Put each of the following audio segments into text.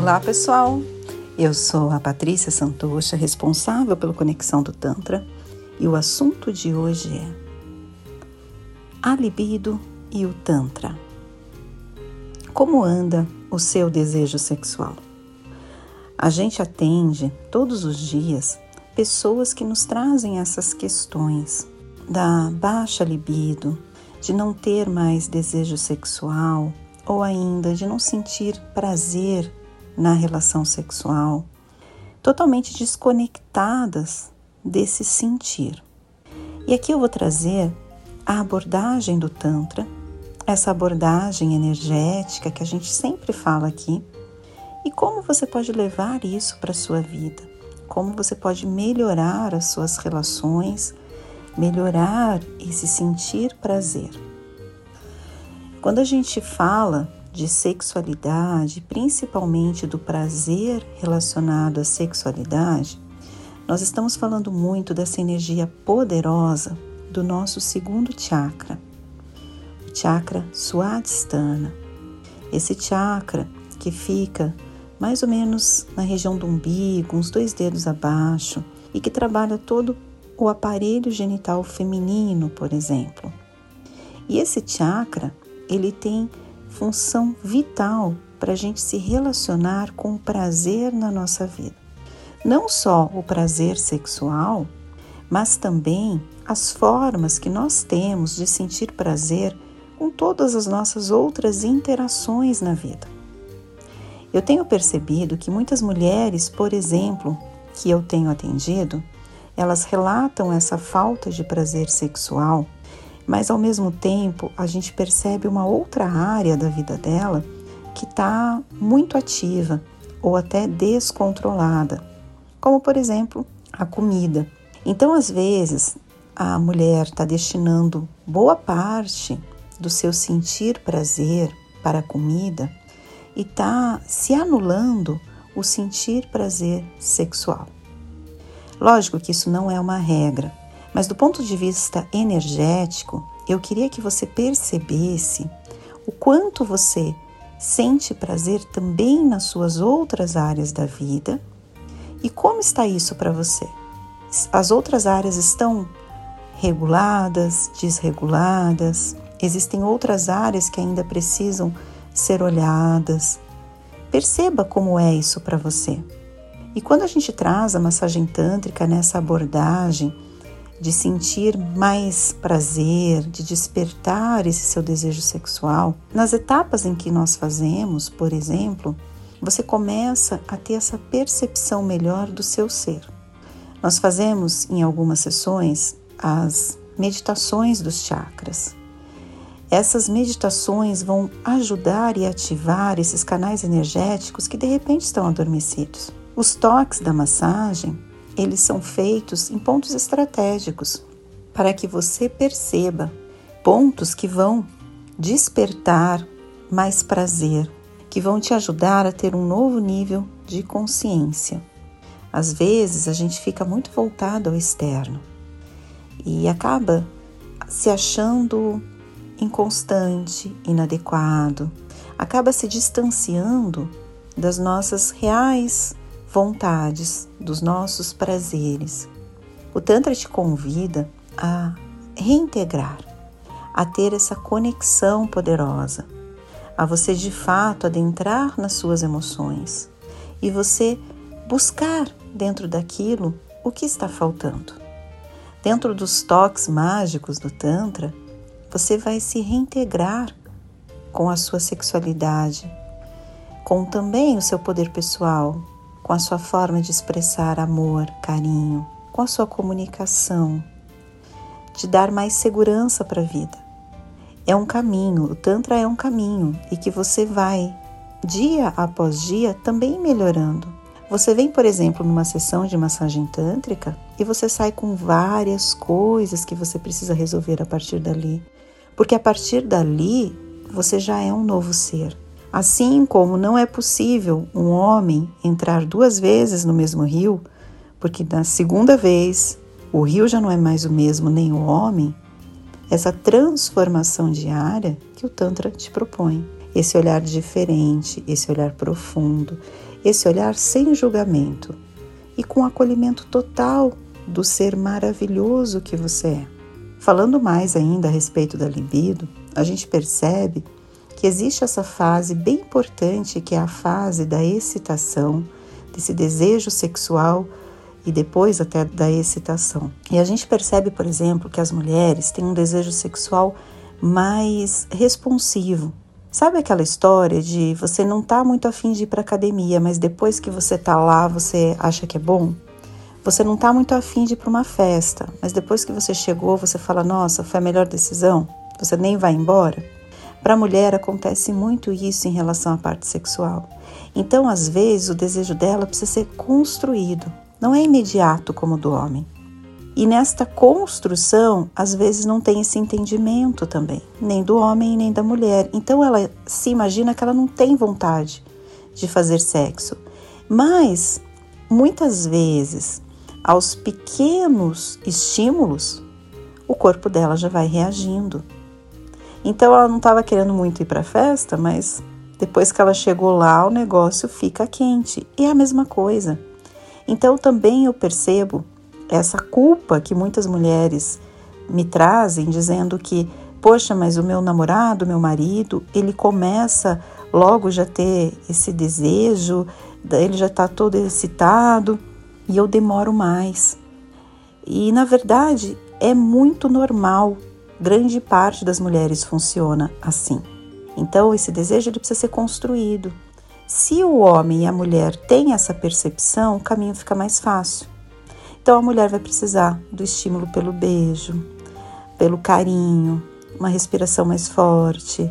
Olá, pessoal. Eu sou a Patrícia Santocha, responsável pela Conexão do Tantra, e o assunto de hoje é a libido e o Tantra. Como anda o seu desejo sexual? A gente atende todos os dias pessoas que nos trazem essas questões da baixa libido, de não ter mais desejo sexual ou ainda de não sentir prazer na relação sexual, totalmente desconectadas desse sentir. E aqui eu vou trazer a abordagem do Tantra, essa abordagem energética que a gente sempre fala aqui, e como você pode levar isso para a sua vida, como você pode melhorar as suas relações, melhorar esse sentir prazer. Quando a gente fala de sexualidade, principalmente do prazer relacionado à sexualidade, nós estamos falando muito dessa energia poderosa do nosso segundo chakra, o chakra Swadhisthana. Esse chakra que fica mais ou menos na região do umbigo, uns dois dedos abaixo, e que trabalha todo o aparelho genital feminino, por exemplo. E esse chakra, ele tem função vital para a gente se relacionar com o prazer na nossa vida. Não só o prazer sexual, mas também as formas que nós temos de sentir prazer com todas as nossas outras interações na vida. Eu tenho percebido que muitas mulheres, por exemplo, que eu tenho atendido, elas relatam essa falta de prazer sexual mas ao mesmo tempo a gente percebe uma outra área da vida dela que está muito ativa ou até descontrolada, como por exemplo a comida. Então, às vezes, a mulher está destinando boa parte do seu sentir prazer para a comida e está se anulando o sentir prazer sexual. Lógico que isso não é uma regra, mas do ponto de vista energético, eu queria que você percebesse o quanto você sente prazer também nas suas outras áreas da vida e como está isso para você. As outras áreas estão reguladas, desreguladas, existem outras áreas que ainda precisam ser olhadas. Perceba como é isso para você. E quando a gente traz a massagem tântrica nessa abordagem, de sentir mais prazer, de despertar esse seu desejo sexual. Nas etapas em que nós fazemos, por exemplo, você começa a ter essa percepção melhor do seu ser. Nós fazemos em algumas sessões as meditações dos chakras. Essas meditações vão ajudar e ativar esses canais energéticos que de repente estão adormecidos. Os toques da massagem eles são feitos em pontos estratégicos para que você perceba pontos que vão despertar mais prazer, que vão te ajudar a ter um novo nível de consciência. Às vezes a gente fica muito voltado ao externo e acaba se achando inconstante, inadequado, acaba se distanciando das nossas reais vontades, dos nossos prazeres. O Tantra te convida a reintegrar, a ter essa conexão poderosa, a você de fato adentrar nas suas emoções e você buscar dentro daquilo o que está faltando. Dentro dos toques mágicos do Tantra, você vai se reintegrar com a sua sexualidade, com também o seu poder pessoal, com a sua forma de expressar amor, carinho, com a sua comunicação, de dar mais segurança para a vida. É um caminho, o Tantra é um caminho e que você vai, dia após dia, também melhorando. Você vem, por exemplo, numa sessão de massagem tântrica e você sai com várias coisas que você precisa resolver a partir dali, porque a partir dali você já é um novo ser. Assim como não é possível um homem entrar duas vezes no mesmo rio, porque na segunda vez o rio já não é mais o mesmo nem o homem, essa transformação diária que o Tantra te propõe. Esse olhar diferente, esse olhar profundo, esse olhar sem julgamento e com acolhimento total do ser maravilhoso que você é. Falando mais ainda a respeito da libido, a gente percebe que existe essa fase bem importante que é a fase da excitação, desse desejo sexual e depois até da excitação. E a gente percebe, por exemplo, que as mulheres têm um desejo sexual mais responsivo. Sabe aquela história de você não tá muito afim de ir para academia, mas depois que você tá lá, você acha que é bom? Você não tá muito afim de ir para uma festa, mas depois que você chegou, você fala: "Nossa, foi a melhor decisão". Você nem vai embora. Para a mulher acontece muito isso em relação à parte sexual. Então, às vezes, o desejo dela precisa ser construído, não é imediato como o do homem. E nesta construção, às vezes não tem esse entendimento também, nem do homem nem da mulher. Então ela se imagina que ela não tem vontade de fazer sexo. Mas muitas vezes, aos pequenos estímulos, o corpo dela já vai reagindo. Então ela não estava querendo muito ir para a festa, mas depois que ela chegou lá, o negócio fica quente. E é a mesma coisa. Então também eu percebo essa culpa que muitas mulheres me trazem, dizendo que, poxa, mas o meu namorado, meu marido, ele começa logo já ter esse desejo, ele já está todo excitado e eu demoro mais. E na verdade é muito normal, grande parte das mulheres funciona assim. Então esse desejo ele precisa ser construído. Se o homem e a mulher têm essa percepção, o caminho fica mais fácil. Então a mulher vai precisar do estímulo pelo beijo, pelo carinho, uma respiração mais forte.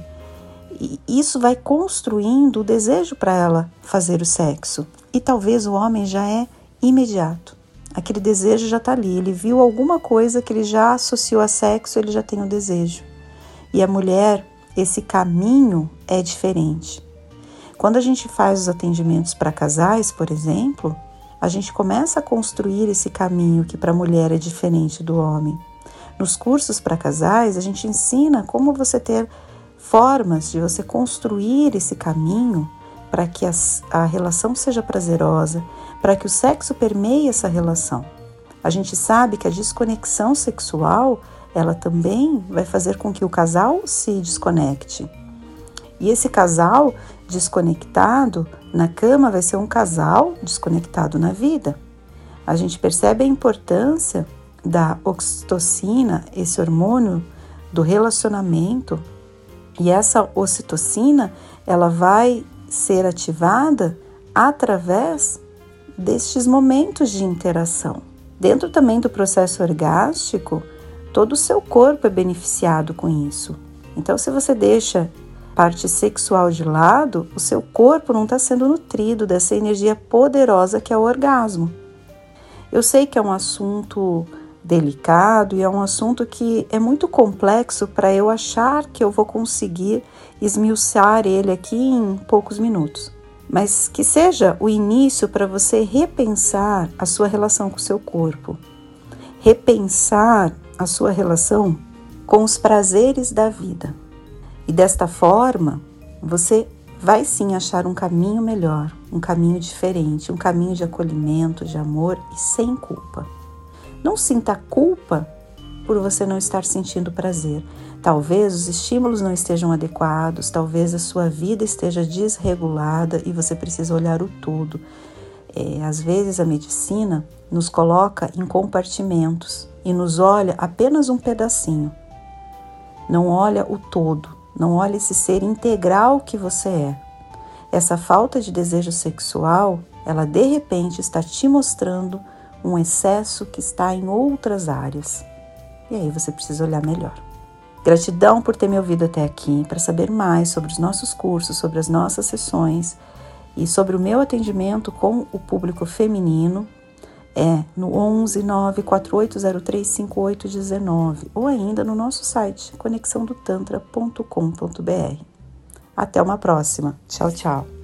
E isso vai construindo o desejo para ela fazer o sexo. E talvez o homem já é imediato. Aquele desejo já está ali. Ele viu alguma coisa que ele já associou a sexo, ele já tem o desejo. E a mulher, esse caminho é diferente. Quando a gente faz os atendimentos para casais, por exemplo, a gente começa a construir esse caminho que para a mulher é diferente do homem. Nos cursos para casais, a gente ensina como você ter formas de você construir esse caminho para que as, a relação seja prazerosa, para que o sexo permeie essa relação. A gente sabe que a desconexão sexual ela também vai fazer com que o casal se desconecte. E esse casal desconectado na cama vai ser um casal desconectado na vida. A gente percebe a importância da oxitocina, esse hormônio do relacionamento, e essa ocitocina ela vai ser ativada através destes momentos de interação. Dentro também do processo orgástico, todo o seu corpo é beneficiado com isso. Então, se você deixa parte sexual de lado, o seu corpo não está sendo nutrido dessa energia poderosa que é o orgasmo. Eu sei que é um assunto delicado e é um assunto que é muito complexo para eu achar que eu vou conseguir esmiuçar ele aqui em poucos minutos. Mas que seja o início para você repensar a sua relação com o seu corpo, repensar a sua relação com os prazeres da vida. E desta forma, você vai sim achar um caminho melhor, um caminho diferente, um caminho de acolhimento, de amor e sem culpa. Não sinta culpa por você não estar sentindo prazer. Talvez os estímulos não estejam adequados, talvez a sua vida esteja desregulada e você precisa olhar o todo. É, às vezes a medicina nos coloca em compartimentos e nos olha apenas um pedacinho, não olha o todo. Não olhe esse ser integral que você é. Essa falta de desejo sexual, ela de repente está te mostrando um excesso que está em outras áreas. E aí você precisa olhar melhor. Gratidão por ter me ouvido até aqui. Para saber mais sobre os nossos cursos, sobre as nossas sessões e sobre o meu atendimento com o público feminino, é no 11 94803 5819 ou ainda no nosso site conexãodotantra.com.br. Até uma próxima. Tchau, tchau.